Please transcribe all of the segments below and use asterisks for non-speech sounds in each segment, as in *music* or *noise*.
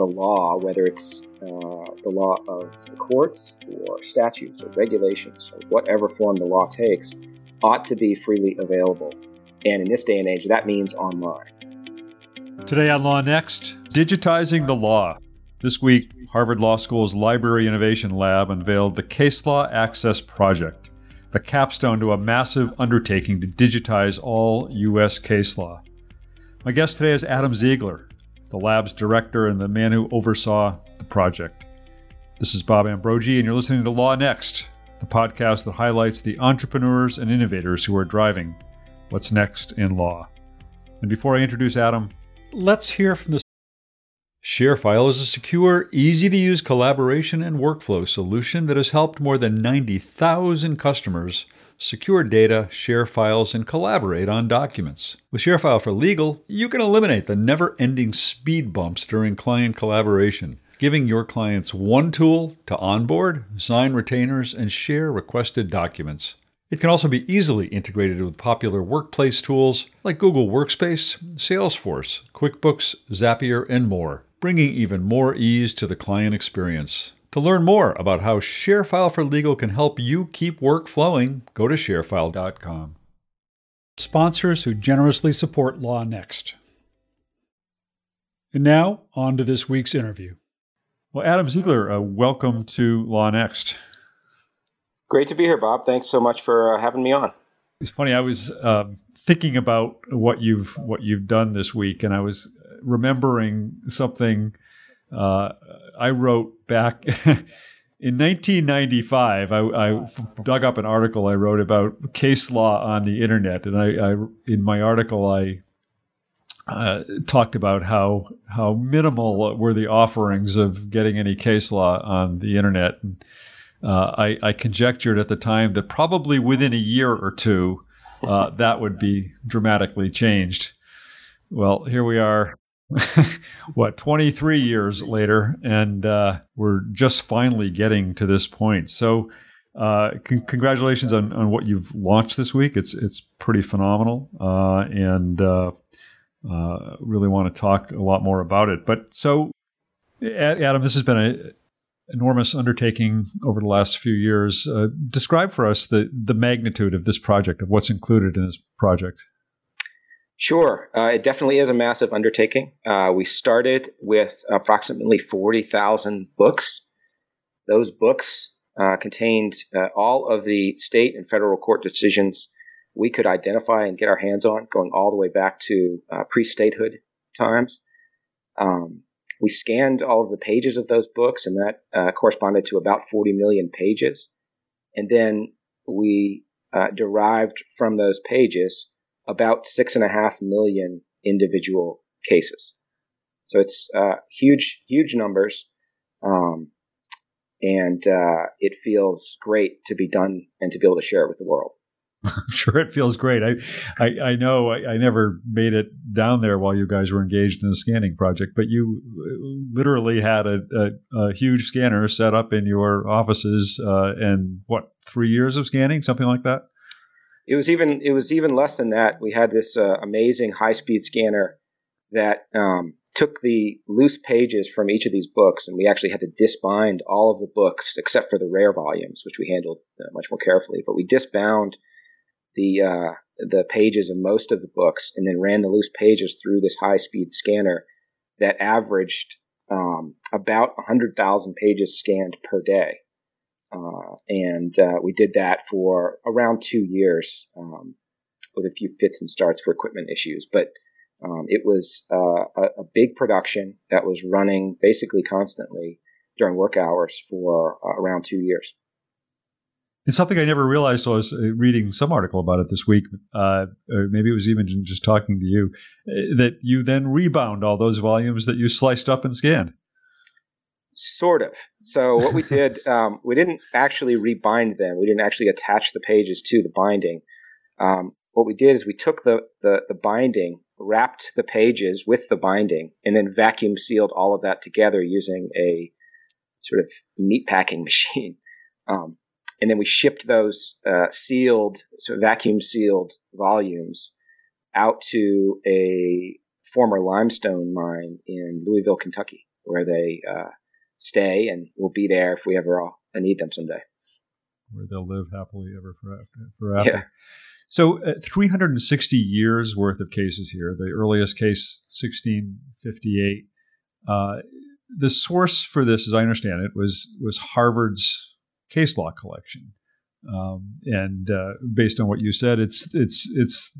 the law, whether it's uh, the law of the courts or statutes or regulations or whatever form the law takes, ought to be freely available. And in this day and age, that means online. Today on Law Next, digitizing the law. This week, Harvard Law School's Library Innovation Lab unveiled the Case Law Access Project, the capstone to a massive undertaking to digitize all U.S. case law. My guest today is Adam Ziegler, the lab's director and the man who oversaw the project. This is Bob Ambrogi, and you're listening to Law Next, the podcast that highlights the entrepreneurs and innovators who are driving what's next in law. And before I introduce Adam, let's hear from the ShareFile is a secure, easy to use collaboration and workflow solution that has helped more than 90,000 customers secure data, share files, and collaborate on documents. With ShareFile for Legal, you can eliminate the never ending speed bumps during client collaboration, giving your clients one tool to onboard, sign retainers, and share requested documents. It can also be easily integrated with popular workplace tools like Google Workspace, Salesforce, QuickBooks, Zapier, and more, bringing even more ease to the client experience. To learn more about how ShareFile for Legal can help you keep work flowing, go to sharefile.com. Sponsors who generously support Law Next. And now, on to this week's interview. Well, Adam Ziegler, uh, welcome to Law Next. Great to be here, Bob. Thanks so much for uh, having me on. It's funny. I was uh, thinking about what you've what you've done this week, and I was remembering something uh, I wrote back *laughs* in 1995. I, I, dug up an article I wrote about case law on the internet, and I, I in my article I uh, talked about how how minimal were the offerings of getting any case law on the internet. And, uh, I, I, conjectured at the time that probably within a year or two, uh, that would be dramatically changed. Well, here we are, *laughs* what 23 years later and uh, we're just finally getting to this point. So uh, con- congratulations on, on what you've launched this week. It's it's pretty phenomenal uh, and uh, uh, really want to talk a lot more about it. But so adam this has been an enormous undertaking over the last few years. Uh, describe for us the the magnitude of this project of what's included in this project Sure. Uh, it definitely is a massive undertaking. Uh, we started with approximately 40,000 books. Those books uh, contained uh, all of the state and federal court decisions we could identify and get our hands on, going all the way back to uh, pre statehood times. Um, we scanned all of the pages of those books, and that uh, corresponded to about 40 million pages. And then we derived from those pages about six and a half million individual cases. So it's uh, huge, huge numbers. Um, and uh, it feels great to be done and to be able to share it with the world. I'm *laughs* sure it feels great. I, I, I know I, I, never made it down there while you guys were engaged in the scanning project, but you uh, literally had a, a, a huge scanner set up in your offices, uh, and what three years of scanning, something like that. It was even it was even less than that. We had this uh, amazing high speed scanner that um, took the loose pages from each of these books, and we actually had to disbind all of the books except for the rare volumes, which we handled uh, much more carefully. But we disbound the uh, the pages of most of the books, and then ran the loose pages through this high speed scanner that averaged um, about 100,000 pages scanned per day. Uh, and uh, we did that for around two years um, with a few fits and starts for equipment issues. But um, it was uh, a, a, big production that was running basically constantly during work hours for uh, around two years. It's something I never realized. I was uh, reading some article about it this week, uh, or maybe it was even just talking to you, that you then rebound all those volumes that you sliced up and scanned. Sort of. So what we *laughs* did, um, we didn't actually rebind them. We didn't actually attach the pages to the binding. Um, what we did is we took the, the, the binding, wrapped the pages with the binding, and then vacuum sealed all of that together using a sort of meat packing *laughs* machine. Um, and then we shipped those uh, sealed, so vacuum sealed volumes out to a former limestone mine in Louisville, Kentucky where they uh, stay, and we'll be there if we ever all need them someday. Where they'll live happily ever forever. Yeah. So, uh, 360 years worth of cases here. The earliest case, 1658. Uh, the source for this, as I understand it, was was Harvard's case law collection. Um, and uh, based on what you said, it's it's it's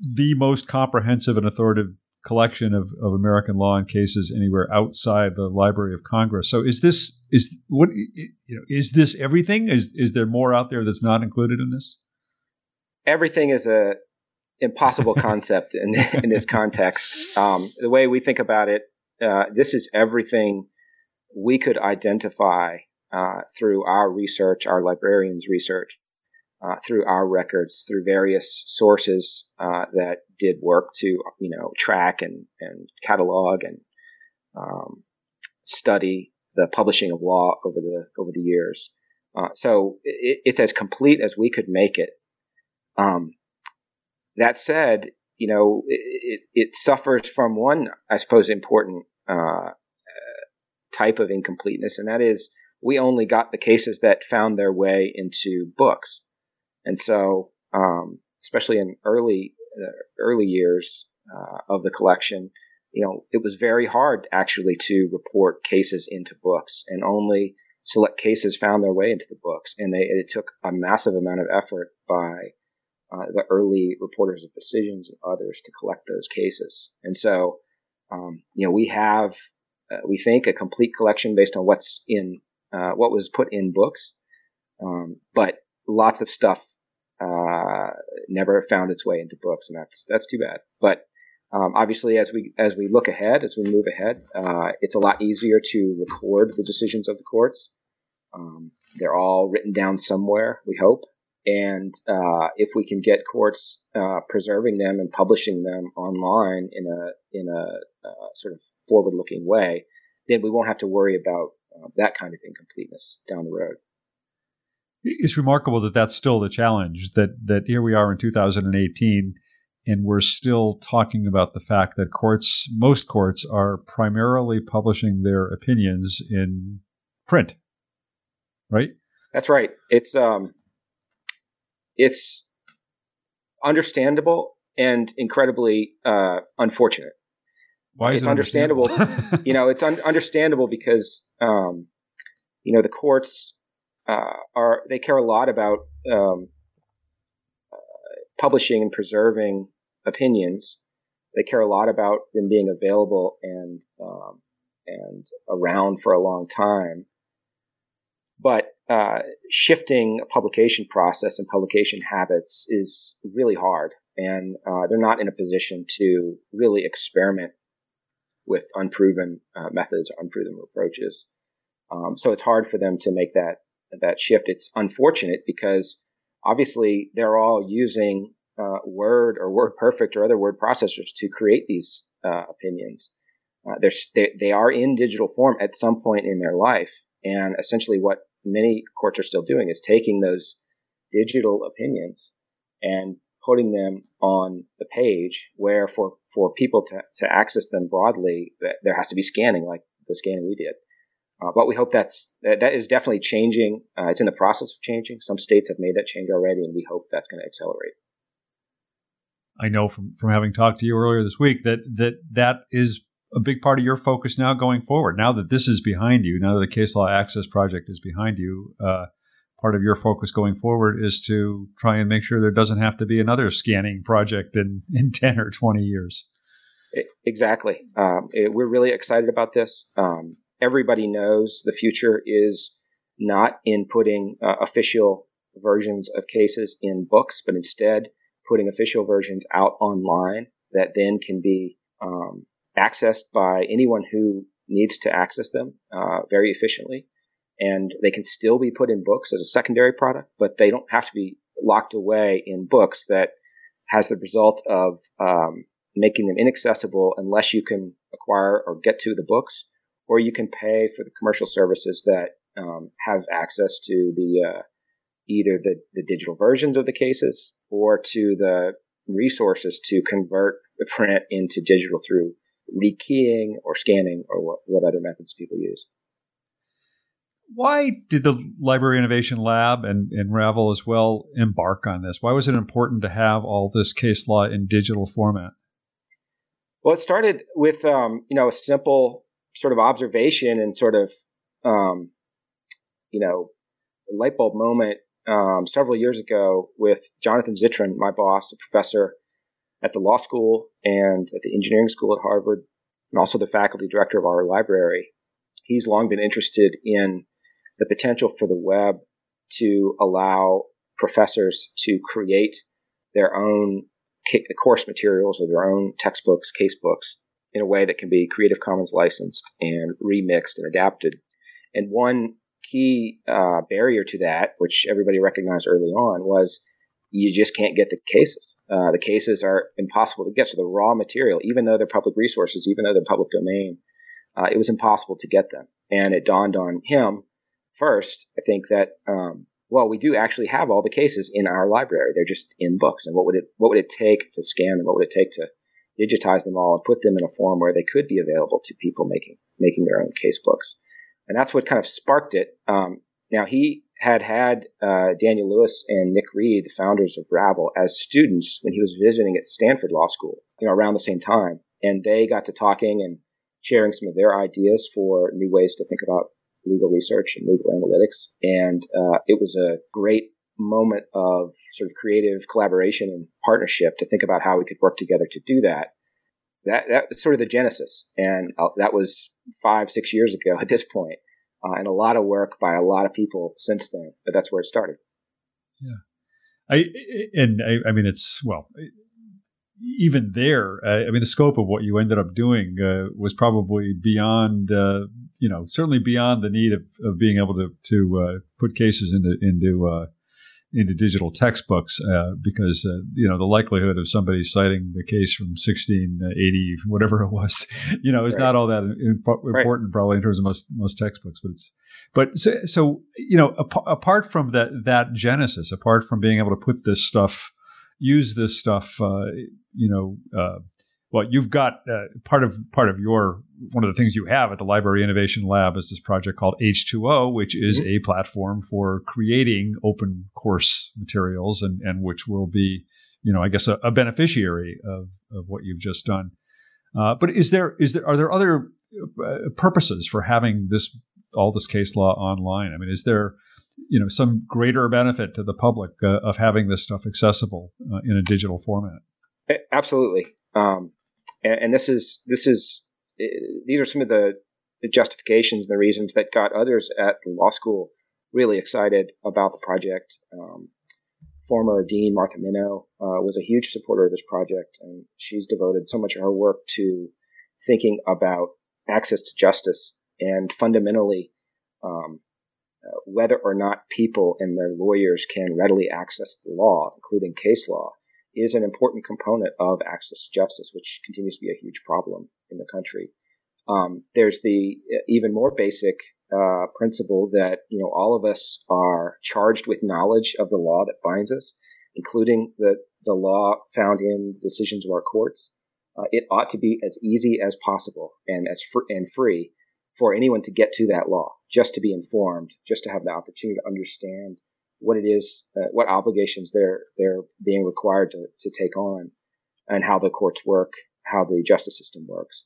the most comprehensive and authoritative collection of, of American law and cases anywhere outside the Library of Congress. So is this is what you know is this everything? Is is there more out there that's not included in this? Everything is a impossible *laughs* concept in in this context. Um, the way we think about it, uh, this is everything we could identify uh, through our research, our librarians' research, uh, through our records, through various sources uh, that did work to, you know, track and, and catalog and um, study the publishing of law over the over the years. Uh, so it, it's as complete as we could make it. Um, that said, you know, it, it, suffers from one, I suppose, important uh, type of incompleteness, and that is we only got the cases that found their way into books. And so, um, especially in early uh, early years uh, of the collection, you know, it was very hard actually to report cases into books, and only select cases found their way into the books. And they, it took a massive amount of effort by uh, the early reporters of decisions and others to collect those cases. And so, um, you know, we have, uh, we think, a complete collection based on what's in uh, what was put in books, um, but lots of stuff uh, never found its way into books, and that's that's too bad. But um, obviously, as we as we look ahead, as we move ahead, uh, it's a lot easier to record the decisions of the courts. Um, they're all written down somewhere, we hope, and uh, if we can get courts uh, preserving them and publishing them online in a in a uh, sort of forward-looking way, then we won't have to worry about uh, that kind of incompleteness down the road. It's remarkable that that's still the challenge. That that here we are in 2018, and we're still talking about the fact that courts, most courts, are primarily publishing their opinions in print. Right. That's right. It's um, it's understandable and incredibly uh, unfortunate. Why is it's it understandable? understandable you know, it's un- understandable because um, you know the courts uh, are they care a lot about um, uh, publishing and preserving opinions. They care a lot about them being available and um, and around for a long time. But uh, shifting a publication process and publication habits is really hard, and uh, they're not in a position to really experiment with unproven uh, methods or unproven approaches. Um, so it's hard for them to make that that shift. It's unfortunate because obviously they're all using uh, Word or *laughs* Word Perfect or other word processors to create these uh, opinions. Uh, they're they, they are in digital form at some point in their life, and essentially what many courts are still doing is taking those digital opinions and putting them on the page where for, for people to, to access them broadly, there has to be scanning like the scanning we did. Uh, but we hope that's that, that is definitely changing. Uh, it's in the process of changing. Some states have made that change already, and we hope that's going to accelerate. I know from from having talked to you earlier this week that that that is a big part of your focus now going forward. Now that this is behind you, now that the case law access project is behind you, uh, part of your focus going forward is to try and make sure there doesn't have to be another scanning project in *laughs* in ten or twenty years. Exactly. Um, it, we're really excited about this. Um, everybody knows the future is not in putting uh, official versions of cases in books, but instead putting official versions out online that then can be um, accessed by anyone who needs to access them uh, very efficiently. And they can still be put in books as a secondary product, but they don't have to be locked away in books that has the result of um, making them inaccessible unless you can acquire or get to the books or you can pay for the commercial services that um, have access to the uh, either the, the digital versions of the cases or to the resources to convert the print into digital through rekeying or scanning or what, what other methods people use. Why did the Library Innovation Lab and, and Ravel as well embark on this? Why was it important to have all this case law in digital format? Well, it started with um, you know a simple sort of observation and sort of um, you know light bulb moment um, several years ago with Jonathan Zittrain, my boss, a professor at the law school and at the engineering school at Harvard, and also the faculty director of our library. He's long been interested in the potential for the web to allow professors to create their own course materials or their own textbooks, casebooks in a way that can be Creative Commons licensed and remixed and adapted. And one key uh, barrier to that, which everybody recognized early on, was you just can't get the cases. Uh, the cases are impossible to get. So the raw material, even though they're public resources, even though they're public domain, uh, it was impossible to get them. And it dawned on him first, I think that um, well, we do actually have all the cases in our library. They're just in books. And what would it what would it take to scan them? What would it take to digitize them all and put them in a form where they could be available to people making making their own case books? And that's what kind of sparked it. Um, now he had had uh, Daniel Lewis and Nik Reed, the founders of Ravel, as students when he was visiting at Stanford Law School, you know, around the same time, and they got to talking and sharing some of their ideas for new ways to think about legal research and legal analytics. And uh, it was a great moment of sort of creative collaboration and partnership to think about how we could work together to do that. That that's sort of the genesis, and uh, that was five six years ago at this point, uh, and a lot of work by a lot of people since then. But that's where it started. Yeah, I and I, I mean it's well even there, uh, I mean, the scope of what you ended up doing uh, was probably beyond, uh, you know, certainly beyond the need of, of being able to to uh, put cases into into uh, into digital textbooks, uh, because you know the likelihood of somebody citing the case from 1680, whatever it was, *laughs* you know, is right. not all that important right. probably in terms of most most textbooks, but it's. But so, so you know, ap- apart from that that genesis, apart from being able to put this stuff use this stuff. Uh, you know, uh, well, you've got uh, part of part of your one of the things you have at the Library Innovation Lab is this project called H2O, which is mm-hmm. a platform for creating open course materials, and and which will be, you know, I guess a, a beneficiary of of what you've just done. Uh, but is there is there are there other uh, purposes for having this all this case law online? I mean, is there you know some greater benefit to the public uh, of having this stuff accessible uh, in a digital format. Absolutely, um, and, and, this is this is uh, these are some of the, the justifications and the reasons that got others at the law school really excited about the project. Um, former dean Martha Minow uh, was a huge supporter of this project, and she's devoted so much of her work to thinking about access to justice and fundamentally um, uh, whether or not people and their lawyers can readily access the law, including case law, is an important component of access to justice, which continues to be a huge problem in the country. Um, there's the uh, even more basic uh, principle that you know all of us are charged with knowledge of the law that binds us, including the the law found in the decisions of our courts. Uh, it ought to be as easy as possible and as fr- and free for anyone to get to that law, just to be informed, just to have the opportunity to understand what it is, uh, what obligations they're they're being required to to take on, and how the courts work, how the justice system works.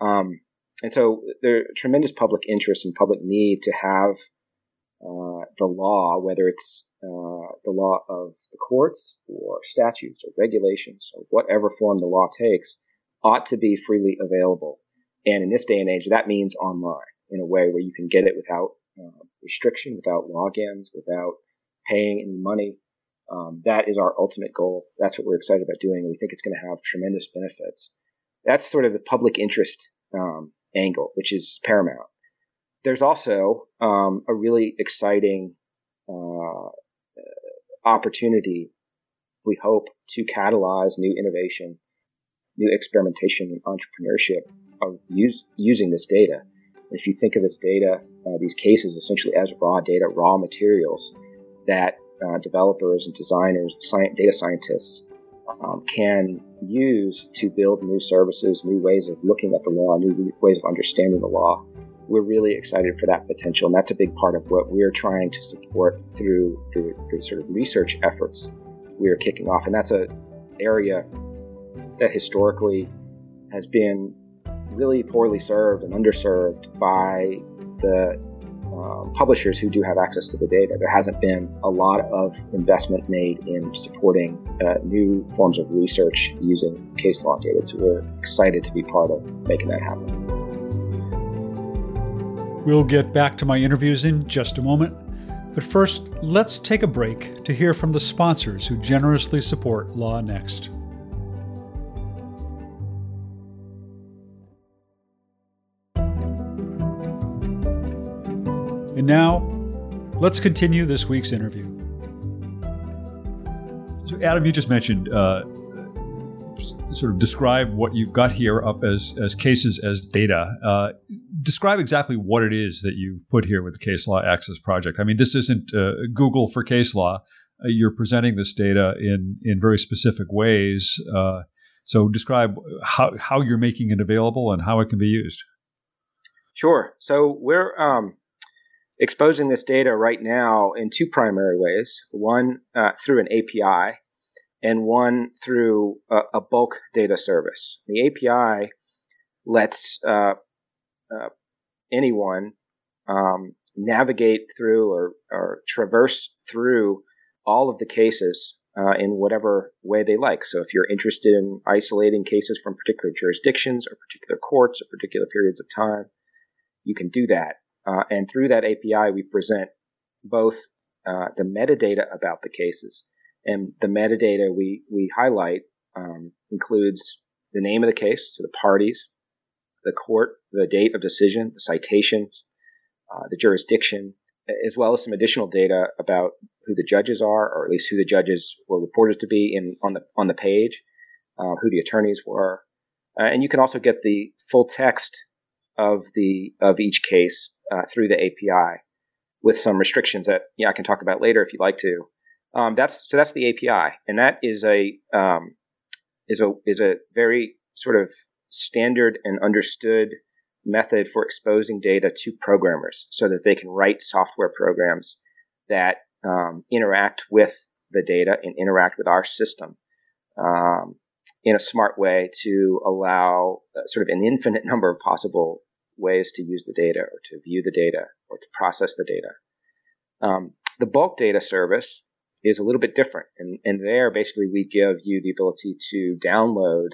Um, and so there's tremendous public interest and public need to have uh, the law, whether it's uh, the law of the courts or statutes or regulations or whatever form the law takes, ought to be freely available and in this day and age, that means online in a way where you can get it without uh, restriction, without logins, without paying any money. Um, that is our ultimate goal. That's what we're excited about doing. We think it's going to have tremendous benefits. That's sort of the public interest um, angle, which is paramount. There's also um, a really exciting uh, opportunity, we hope, to catalyze new innovation, new experimentation, and entrepreneurship of use, using this data. If you think of this data, uh, these cases essentially as raw data, raw materials that uh, developers and designers, science, data scientists um, can use to build new services, new ways of looking at the law, new ways of understanding the law. We're really excited for that potential, and that's a big part of what we're trying to support through the, the sort of research efforts we are kicking off. And that's an area that historically has been really poorly served and underserved by the um, publishers who do have access to the data. There hasn't been a lot of investment made in supporting uh, new forms of research using case law data. So we're excited to be part of making that happen. We'll get back to my interviews in just a moment. But first, let's take a break to hear from the sponsors who generously support Law Next. And now, let's continue this week's interview. So, Adam, you just mentioned uh, sort of describe what you've got here up as, as cases as data. Uh, describe exactly what it is that you put here with the Case Law Access Project. I mean, this isn't uh, Google for case law. Uh, you're presenting this data in, in very specific ways. Uh, so, describe how, how you're making it available and how it can be used. Sure. So, we're um, exposing this data right now in two primary ways. One uh, through an API, and one through a, a bulk data service. The API lets uh, uh, anyone um, navigate through or, or, traverse through all of the cases uh, in whatever way they like. So, if you're interested in isolating cases from particular jurisdictions or particular courts or particular periods of time, you can do that. Uh, and through that API, we present both uh, the metadata about the cases, and the metadata we we highlight um, includes the name of the case, so the parties, the court, the date of decision, the citations, uh, the jurisdiction, as well as some additional data about who the judges are, or at least who the judges were reported to be in on the on the page, uh, who the attorneys were, uh, and you can also get the full text of the of each case uh, through the API with some restrictions that yeah I can talk about later if you'd like to. Um, that's so that's the API, and that is a um, is a is a very sort of standard and understood method for exposing data to programmers so that they can write software programs that um, interact with the data and interact with our system um, in a smart way to allow uh, sort of an infinite *laughs* number of possible ways to use the data or to view the data or to process the data. Um, the bulk data service is a little bit different. And, and there, basically, we give you the ability to download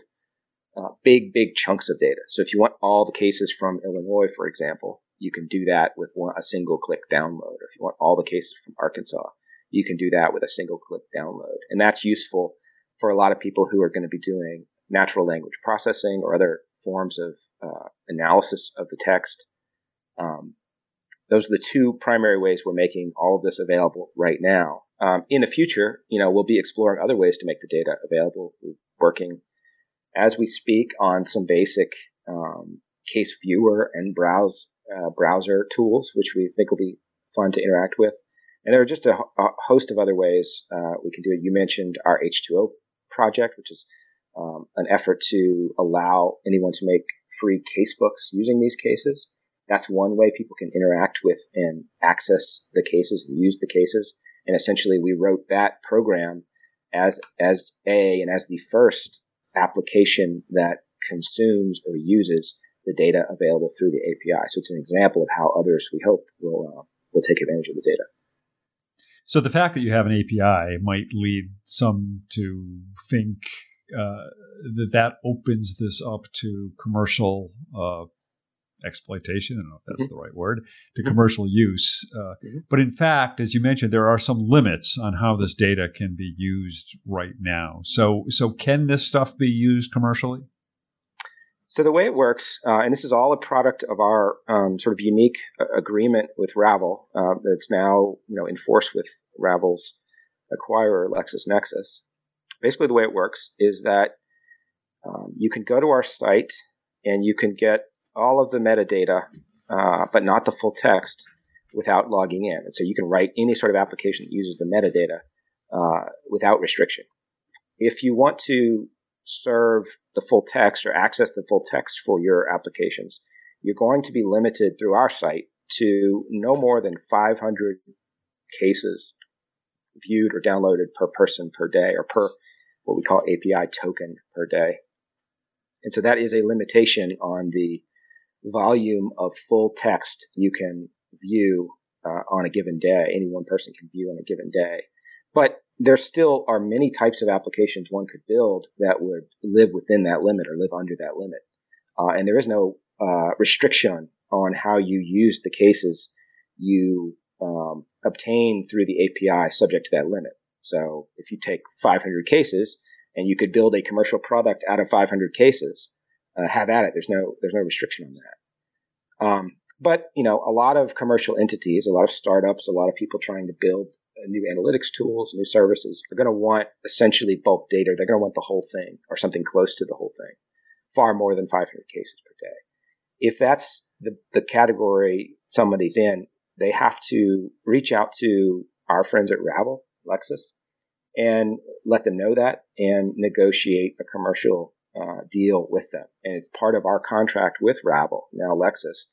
uh, big, big chunks of data. So if you want all the cases from Illinois, for example, you can do that with one, a single click download. Or if you want all the cases from Arkansas, you can do that with a single click download. And that's useful for a lot of people who are going to be doing natural language processing or other forms of uh, analysis of the text. Um, those are the two primary ways we're making all of this available right now. Um, in the future, you know, we'll be exploring other ways to make the data available. We're working as we speak on some basic um, case viewer and browse uh, browser tools, which we think will be fun to interact with. And there are just a, a host of other ways uh, we can do it. You mentioned our H2O project, which is um, an effort to allow anyone to make free casebooks using these cases. That's one way people can interact with and access the cases and use the cases. And essentially, we wrote that program as as a and as the first application that consumes or uses the data available through the API. So it's an example of how others, we hope, will uh, will take advantage of the data. So the fact that you have an API might lead some to think uh, that that opens this up to commercial uh, exploitation. I don't know if that's mm-hmm. the right word to mm-hmm. commercial use. Uh, mm-hmm. But in fact, as you mentioned, there are some limits on how this data can be used right now. So, so can this stuff be used commercially? So the way it works, uh, and this is all a product of our um, sort of unique uh, agreement with Ravel uh, that's now you know enforced with Ravel's acquirer LexisNexis. Basically, the way it works is that um, you can go to our site and you can get all of the metadata, uh, but not the full text without logging in. And so you can write any sort of application that uses the metadata uh, without restriction. if you want to serve the full text or access the full text for your applications, you're going to be limited through our site to no more than 500 cases viewed or downloaded per person per day or per what we call API token per day. And so that is a limitation on the volume of full text you can view uh, on a given day. Any one person can view on a given day. But there still are many types of applications one could build that would live within that limit or live under that limit. Uh, and there is no uh, restriction on how you use the cases you um, obtain through the API subject to that limit. So if you take 500 cases and you could build a commercial product out of 500 cases, uh, have at it. There's no there's no restriction on that. Um, but you know, a lot of commercial entities, a lot of startups, a lot of people trying to build uh, new analytics tools, new services are going to want essentially bulk data. They're going to want the whole thing or something close to the whole thing, far more than 500 cases per day. If that's the, the category somebody's in, they have to reach out to our friends at Ravel, Lexis, and let them know that and negotiate a commercial uh, deal with them. And it's part of our contract with Ravel, now Lexis,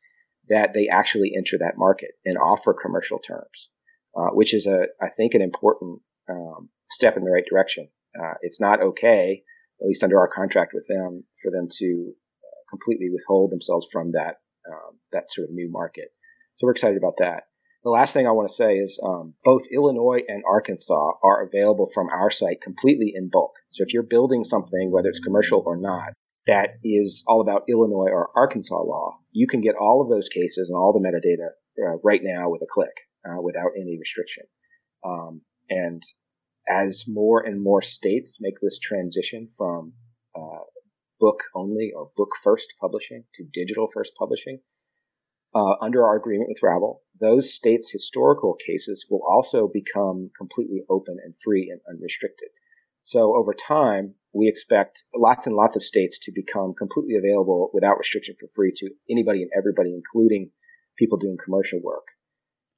that they actually enter that market and offer commercial terms, uh, which is a, I think, an important um, step in the right direction. Uh, it's not okay, at least under our contract with them, for them to uh, completely withhold themselves from that um, that sort of new market. So we're excited about that. The last thing I want to say is um, both Illinois and Arkansas are available from our site completely in bulk. So if you're building something, whether it's commercial or not, that is all about Illinois or Arkansas law, you can get all of those cases and all the metadata uh, right now with a click uh, without any restriction. Um, and as more and more states make this transition from uh, book only or book first publishing to digital first publishing, uh, under our agreement with Ravel, those states' historical cases will also become completely open and free and unrestricted. So over time, we expect lots and lots of states to become completely available without restriction for free to anybody and everybody, including people doing commercial work.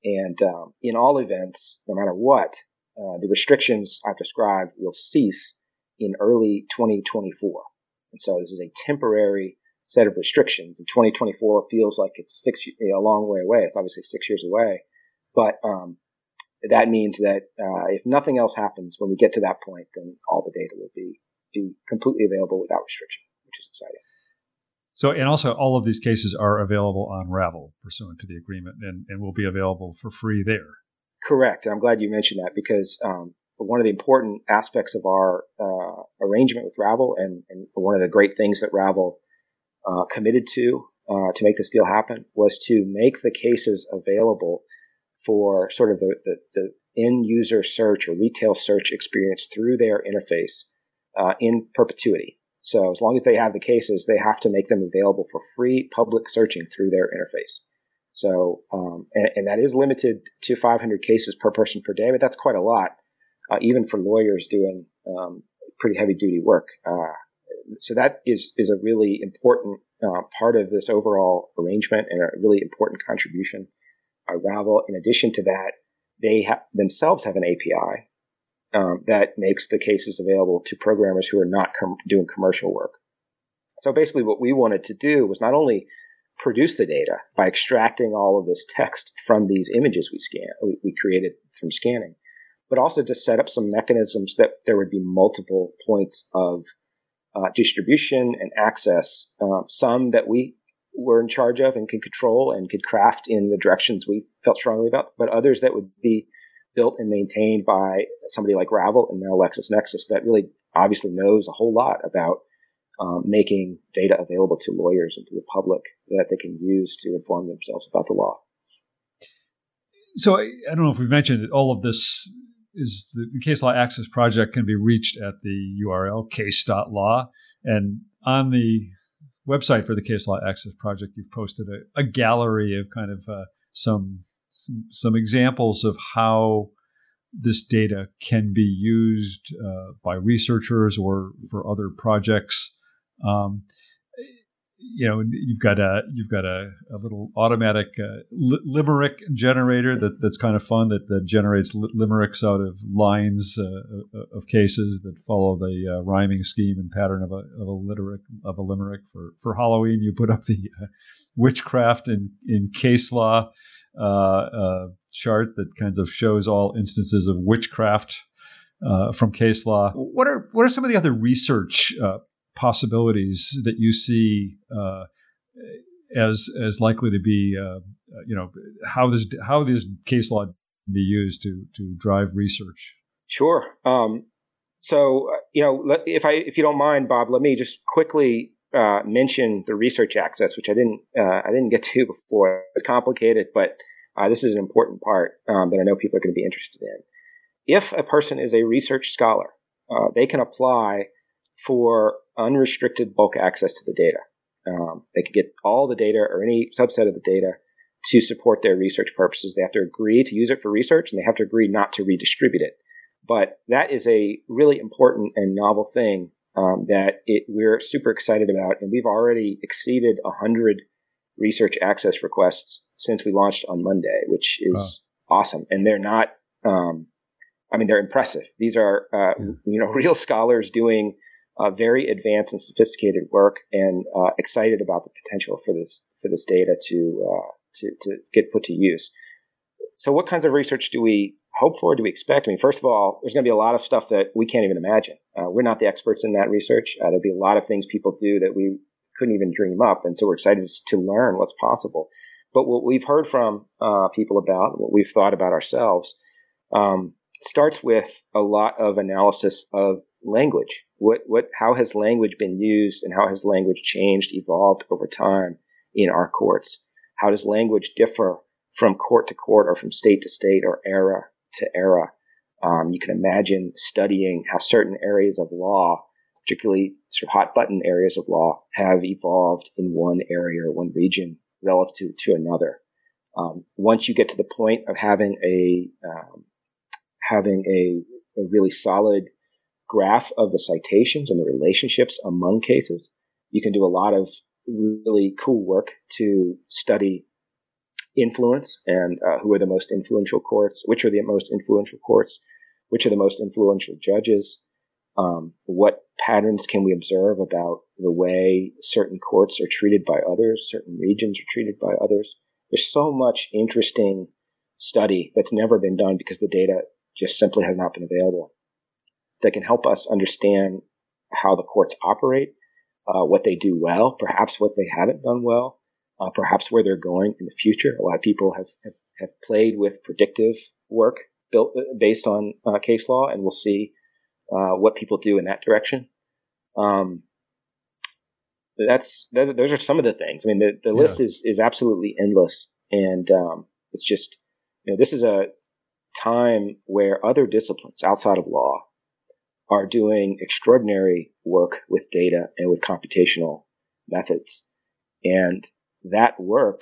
And um, in all events, no matter what, uh, the restrictions I've described will cease in early 2024. And so this is a temporary set of restrictions. And 2024 feels like it's six a long way away. It's obviously six years away, but um, that means that uh, if nothing else happens when we get to that point, then all the data will be be completely available without restriction, which is exciting. So, and also all of these cases are available on Ravel pursuant to the agreement and, and will be available for free there. Correct. I'm glad you mentioned that because um, one of the important aspects of our uh, arrangement with Ravel and, and, one of the great things that Ravel uh, committed to uh, to make this deal happen was to make the cases available for sort of the, the, the end user search or retail search experience through their interface uh, in perpetuity. So as long as they have the cases, they have to make them available for free public searching through their interface. So, um, and, and, that is limited to 500 cases per person per day, but that's quite a lot, uh, even for lawyers doing um, pretty heavy duty work. So that is is a really important uh, part of this overall arrangement and a really important contribution. Uh, Ravel, in addition to that, they ha- themselves have an API um, that makes the cases available to programmers who are not com- doing commercial work. So basically, what we wanted to do was not only produce the data by extracting all of this text from these images we scan we, we created from scanning, but also to set up some mechanisms that there would be multiple points of uh, distribution and access, uh, some that we were in charge of and could control and could craft in the directions we felt strongly about, but others that would be built and maintained by somebody like Ravel and now LexisNexis that really obviously knows a whole lot about um, making data available to lawyers and to the public that they can use to inform themselves about the law. So I, I don't know if we've mentioned that all of this is the, the, case law access project can be reached at the URL case.law. And on the website for the case law access project, you've posted a, a gallery of kind of uh, some, some, some examples of how this data can be used uh, by researchers or for other projects. Um, you know you've got a you've got a, a little automatic uh, li- limerick generator that, that's kind of fun that, that generates li- limericks out of lines uh, uh, of cases that follow the uh, rhyming scheme and pattern of a, of a limerick of a limerick. For, for Halloween you put up the uh, witchcraft in in case law uh, chart that kinds of shows all instances of witchcraft from case law. What are what are some of the other research possibilities that you see uh, as as likely to be, uh, you know, how this how this case law be used to to drive research? Sure. Um, so, uh, you know, if I if you don't mind, Bob, let me just quickly uh, mention the research access, which I didn't uh, I didn't get to *laughs* before. It's complicated, but uh, this is an important part um, that I know people are going to be interested in. If a person is a research scholar, they can apply for unrestricted bulk access to the data. Um, they could get all the data or any subset of the data to support their research purposes. They have to agree to use it for research and they have to agree not to redistribute it. But that is a really important and novel thing um, that it, we're super excited about. And we've already exceeded 100 research access requests since we launched on Monday, which is awesome. And they're not, um, I mean, they're impressive. These are, uh, yeah. you know, *laughs* real scholars doing uh, very advanced and sophisticated work, and uh, excited about the potential for this for this data to uh, to to get put to use. So, what kinds of research do we hope for? Do we expect? I mean, first of all, there's going to be a lot of stuff that we can't even imagine. Uh, we're not the experts in that research. Uh, there'll be a lot of things people do that we couldn't even dream up, and so we're excited to learn what's possible. But what we've heard from uh, people about, what we've thought about ourselves, um, starts with a lot of analysis of language. What, what, how has language been used and how has language changed, evolved over time in our courts? How does language differ from court to court or from state to state or era to era? Um, you can imagine studying how certain areas of law, particularly sort of hot button areas of law, have evolved in one area or one region relative to, to another. Um, once you get to the point of having a um, having a, a really solid graph of the citations and the relationships among cases. You can do a lot of really cool work to study influence and uh, who are the most influential courts, which are the most influential courts, which are the most influential judges, um, what patterns can we observe about the way certain courts are treated by others, certain regions are treated by others. There's so much interesting study that's never been done because the data just simply has not been available that can help us understand how the courts operate, uh, what they do well, perhaps what they haven't done well, uh, perhaps where they're going in the future. A lot of people have, have, have played with predictive work built uh, based on uh, case law, and we'll see uh, what people do in that direction. Um, that's that, those are some of the things. I mean, the, the yeah. list is is absolutely endless, and um, it's just you know this is a time where other disciplines outside of law are doing extraordinary work with data and with computational methods. And that work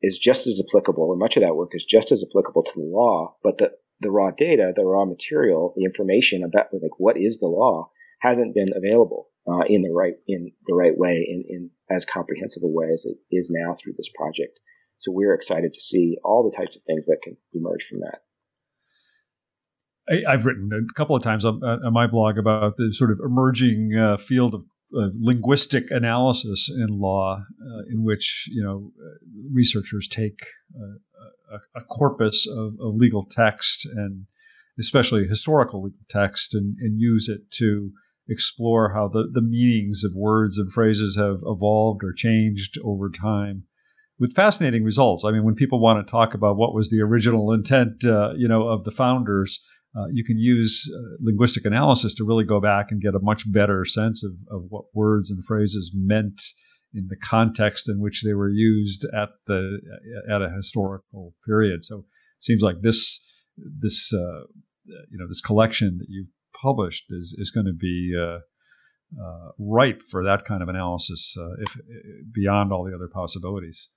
is just as applicable, or much of that work is just as applicable to the law, but the, the raw data, the raw material, the information about like what is the law hasn't been available uh, in the right in the right way in, in as comprehensive a way as it is now through this project. So we're excited to see all the types of things that can emerge from that. I, have written a couple of times on, on, my blog about the sort of emerging uh, field of uh, linguistic analysis in law, uh, in which you know researchers take a, a, corpus of, of, legal text and especially historical legal text and, and, use it to explore how the, the meanings of words and phrases have evolved or changed over time with fascinating results. I mean, when people want to talk about what was the original intent, uh, you know, of the founders, uh, you can use uh, linguistic analysis to really go back and get a much better sense of, of what words and phrases meant in the context in which they were used at the at a historical period. So it seems like this this uh, you know this collection that you've published is is going to be uh, uh, ripe for that kind of analysis, uh, if beyond all the other possibilities.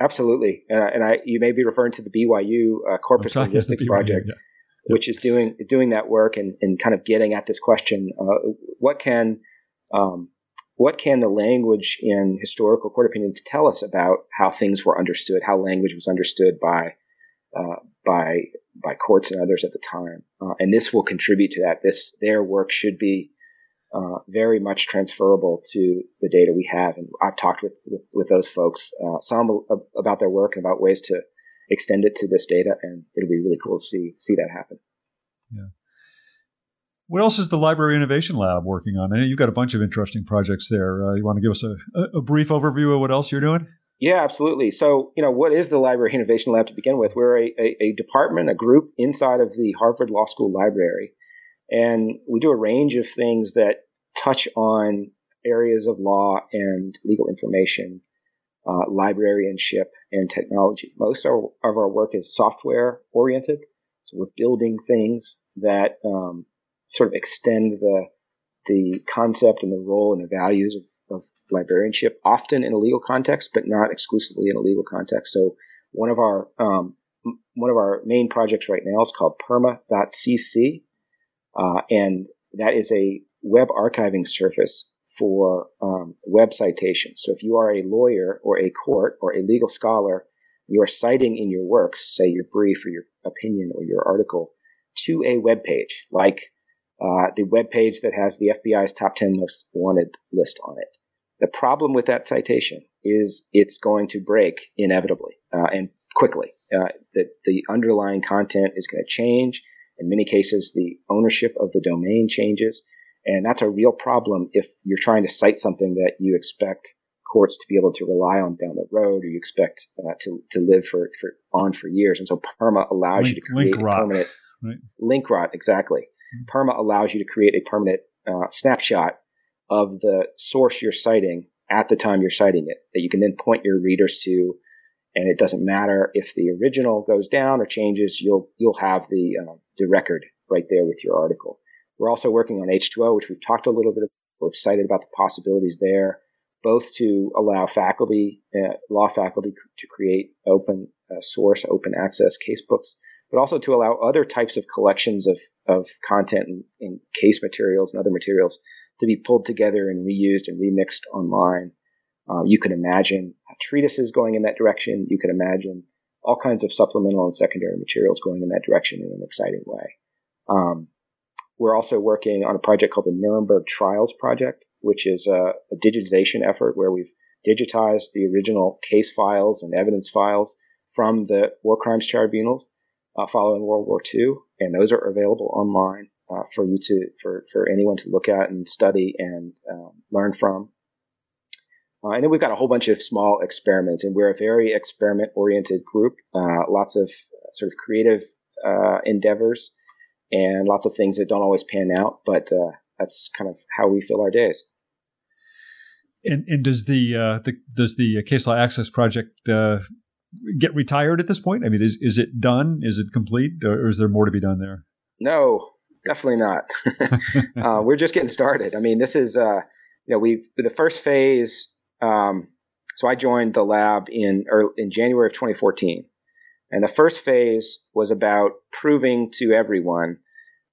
Absolutely, and I, you may be referring to the BYU Corpus *laughs* Linguistics Project. Yeah which is doing doing that work and, and kind of getting at this question: uh, what can um, what can the language in historical court opinions tell us about how things were understood, how language was understood by uh, by by courts and others at the time, uh, and this will contribute to that. This their work should be uh, very much transferable to the data we have, and I've talked with with, with those folks uh, some about their work and about ways to extend it to this data, and it'll be really cool to see see that happen. Yeah. What else is the Library Innovation Lab working on? I know you've got a bunch of interesting projects there. Uh, you want to give us a, a, brief overview of what else you're doing? Yeah, absolutely. So, you know, what is the Library Innovation Lab to begin with? We're a, a, a department, a group inside of the Harvard Law School Library. And we do a range of things that touch on areas of law and legal information, uh, librarianship, and technology. Most of our, work is software oriented. So we're building things that um, sort of extend the the concept and the role and the values of, of librarianship, often in a legal context, but not exclusively in a legal context. So one of our um, one of our main projects right now is called Perma.cc, uh, and that is a web archiving service for um, web citations. So if you are a lawyer or a court or a legal scholar, you are citing in your works, say your brief or your opinion or your article, to a web page like uh, the web page that has the FBI's top 10 most wanted list on it. The problem with that citation is it's going to break inevitably uh, and quickly. Uh, that the underlying content is going to change. In many cases, the ownership of the domain changes. And that's a real problem if you're trying to cite something that you expect courts to be able to rely on down the road or you expect uh, to, to live for, for on for years. And so PERMA allows link, you to create a permanent right. link rot, exactly. PERMA allows you to create a permanent uh, snapshot of the source you're citing at the time you're citing it that you can then point your readers to. And it doesn't matter if the original goes down or changes, you'll, you'll have the, uh, the record right there with your article. We're also working on H2O, which we've talked a little bit about. We're excited about the possibilities there, both to allow faculty, uh, law faculty to create open uh, source, open access casebooks, but also to allow other types of collections of, of content and, and case materials and other materials to be pulled together and reused and remixed online. Uh, you can imagine treatises going in that direction. You can imagine all kinds of supplemental and secondary materials going in that direction in an exciting way. Um, we're also working on a project called the Nuremberg Trials Project, which is a, a digitization effort where we've digitized the original case files and evidence files from the war crimes tribunals uh, following World War II, and those are available online uh, for you to for for anyone to look at and study and um, learn from. Uh, and then we've got a whole bunch of small experiments, and we're a very experiment oriented group. Uh, lots of sort of creative uh, endeavors and lots of things that don't always pan out, but uh, that's kind of how we fill our days. And, and does the, uh, the does the case law access project uh, get retired at this point? I mean, is is it done? Is it complete, or is there more to be done there? No, definitely not. *laughs* uh, we're just getting started. I mean, this is uh, you know we the first phase. Um, so I joined the lab in early, in January of 2014, and the first phase was about proving to everyone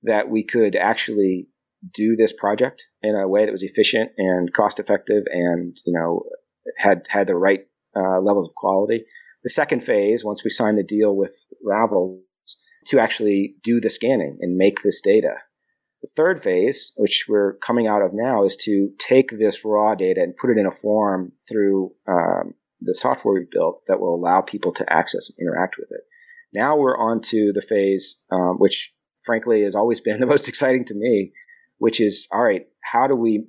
that we could actually do this project in a way that was efficient and cost effective, and you know had had the right uh, levels of quality. The second phase, once we signed the deal with Ravel, to actually do the scanning and make this data. The third phase, which we're coming out of now, is to take this raw data and put it in a form through um, the software we built that will allow people to access and interact with it. Now we're on to the phase, um, which frankly has always been *laughs* the most exciting to me, which is all right, how do we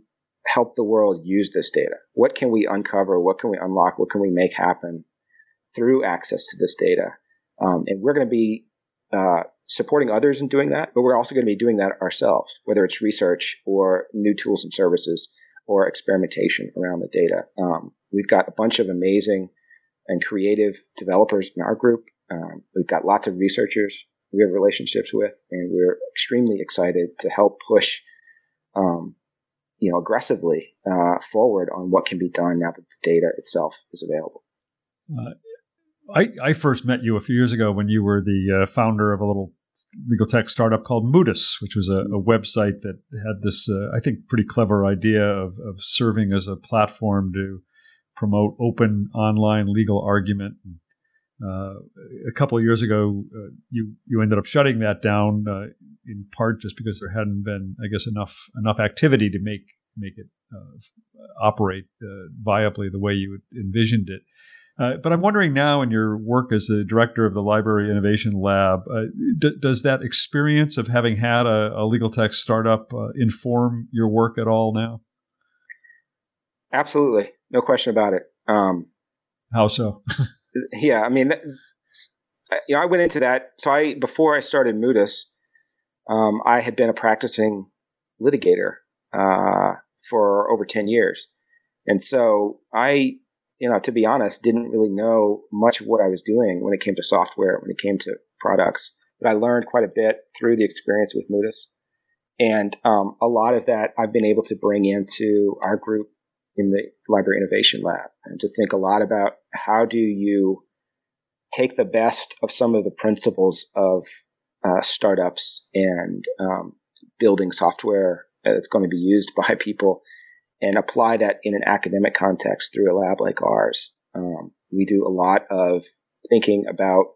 help the world use this data? What can we uncover? What can we unlock? What can we make happen through access to this data. Um, and we're going to be uh, supporting others in doing that, but we're also going to be doing that ourselves, whether it's research or new tools and services or experimentation around the data. Um, we've got a bunch of amazing and creative developers in our group. Um, we've got lots of researchers we have relationships with, and we're extremely excited to help push, um, you know, aggressively uh, forward on what can be done now that the data itself is available. Uh, I, I first met you a few years ago when you were the uh, founder of a little legal tech startup called Mootus, which was a, a website that had this, uh, I think, pretty clever idea of, of serving as a platform to promote open online legal argument. Uh, a couple of years ago, uh, you you ended up shutting that down uh, in part just because there hadn't been, I guess, enough enough activity to make make it uh, operate uh, viably the way you envisioned it. Uh, but I'm wondering now, in your work as the director of the Library Innovation Lab, d- does that experience of having had a, a legal tech startup inform your work at all now? Absolutely, no question about it. Um, How so? *laughs* yeah, I mean, you know, I went into that. So I before I started Mootus, um, I had been a practicing litigator uh, for over ten years, and so I you know, to be honest, didn't really know much of what I was doing when it came to software, when it came to products. But I learned quite a bit through the experience with Mootus. And um, a lot of that I've been able to bring into our group in the Library Innovation Lab and to think a lot about how do you take the best of some of the principles of uh, startups and um, building software that's going to be used *laughs* by people and apply that in an academic context through a lab like ours. Um, we do a lot of thinking about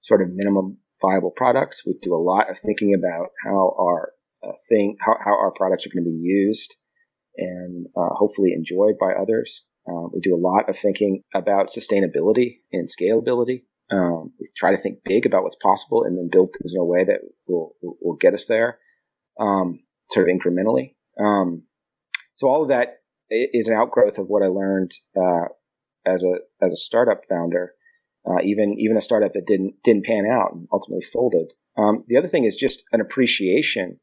sort of minimum viable products. We do a lot of thinking about how our uh, thing, how, how our products are going to be used and uh, hopefully enjoyed by others. Uh, we do a lot of thinking about sustainability and scalability. Um, we try to think big about what's possible and then build things in a way that will, will, get us there, um, sort of incrementally. Um, so all of that is an outgrowth of what I learned uh, as a as a startup founder. Uh, even even a startup that didn't didn't pan out and ultimately folded. Um, the other thing is just an appreciation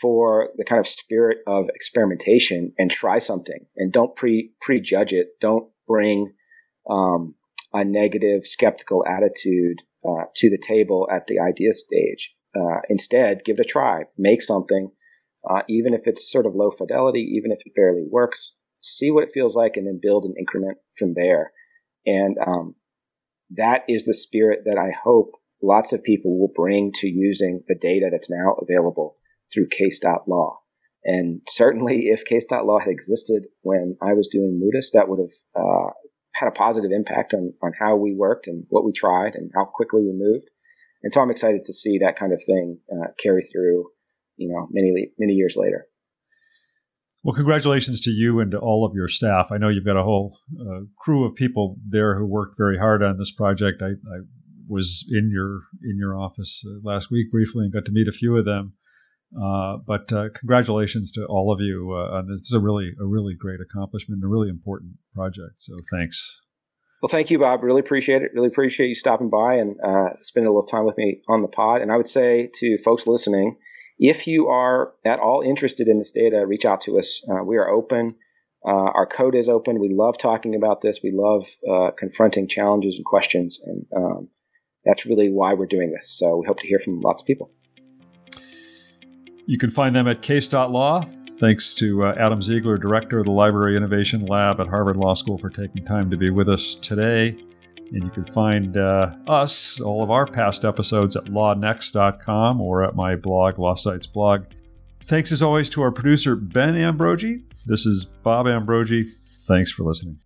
for the kind of spirit of experimentation and try something and don't pre prejudge it. Don't bring um, a negative, skeptical attitude uh, to the table at the idea stage. Uh, instead, give it a try. Make something uh, even if it's sort of low fidelity, even if it barely works, see what it feels like and then build an increment from there. And um, that is the spirit that I hope lots of people will bring to using the data that's now available through case.law. And certainly, if case.law had existed when I was doing Mootus, that would have uh, had a positive impact on, on how we worked and what we tried and how quickly we moved. And so I'm excited to see that kind of thing uh, carry through you know, many many years later. Well, congratulations to you and to all of your staff. I know you've got a whole uh, crew of people there who worked very hard on this project. I, I was in your in your office uh, last week briefly and got to meet a few of them. Uh, but uh, congratulations to all of you. Uh, this is a really a really great accomplishment, a really important project. So thanks. Well, thank you, Bob. Really appreciate it. Really appreciate you stopping by and uh, spending a little time with me on the pod. And I would say to folks listening if you are at all interested in this data, reach out to us. Uh, we are open. Uh, our code is open. We love talking about this. We love uh, confronting challenges and questions, and um, that's really why we're doing this. So we hope to hear from lots of people. You can find them at case.law. Thanks to uh, Adam Ziegler, Director of the Library Innovation Lab at Harvard Law School, for taking time to be with us today. And you can find uh, us, all of our past episodes, at lawnext.com or at my blog, LawSites blog. Thanks as always to our producer, Ben Ambrogi. This is Bob Ambrogi. Thanks for listening.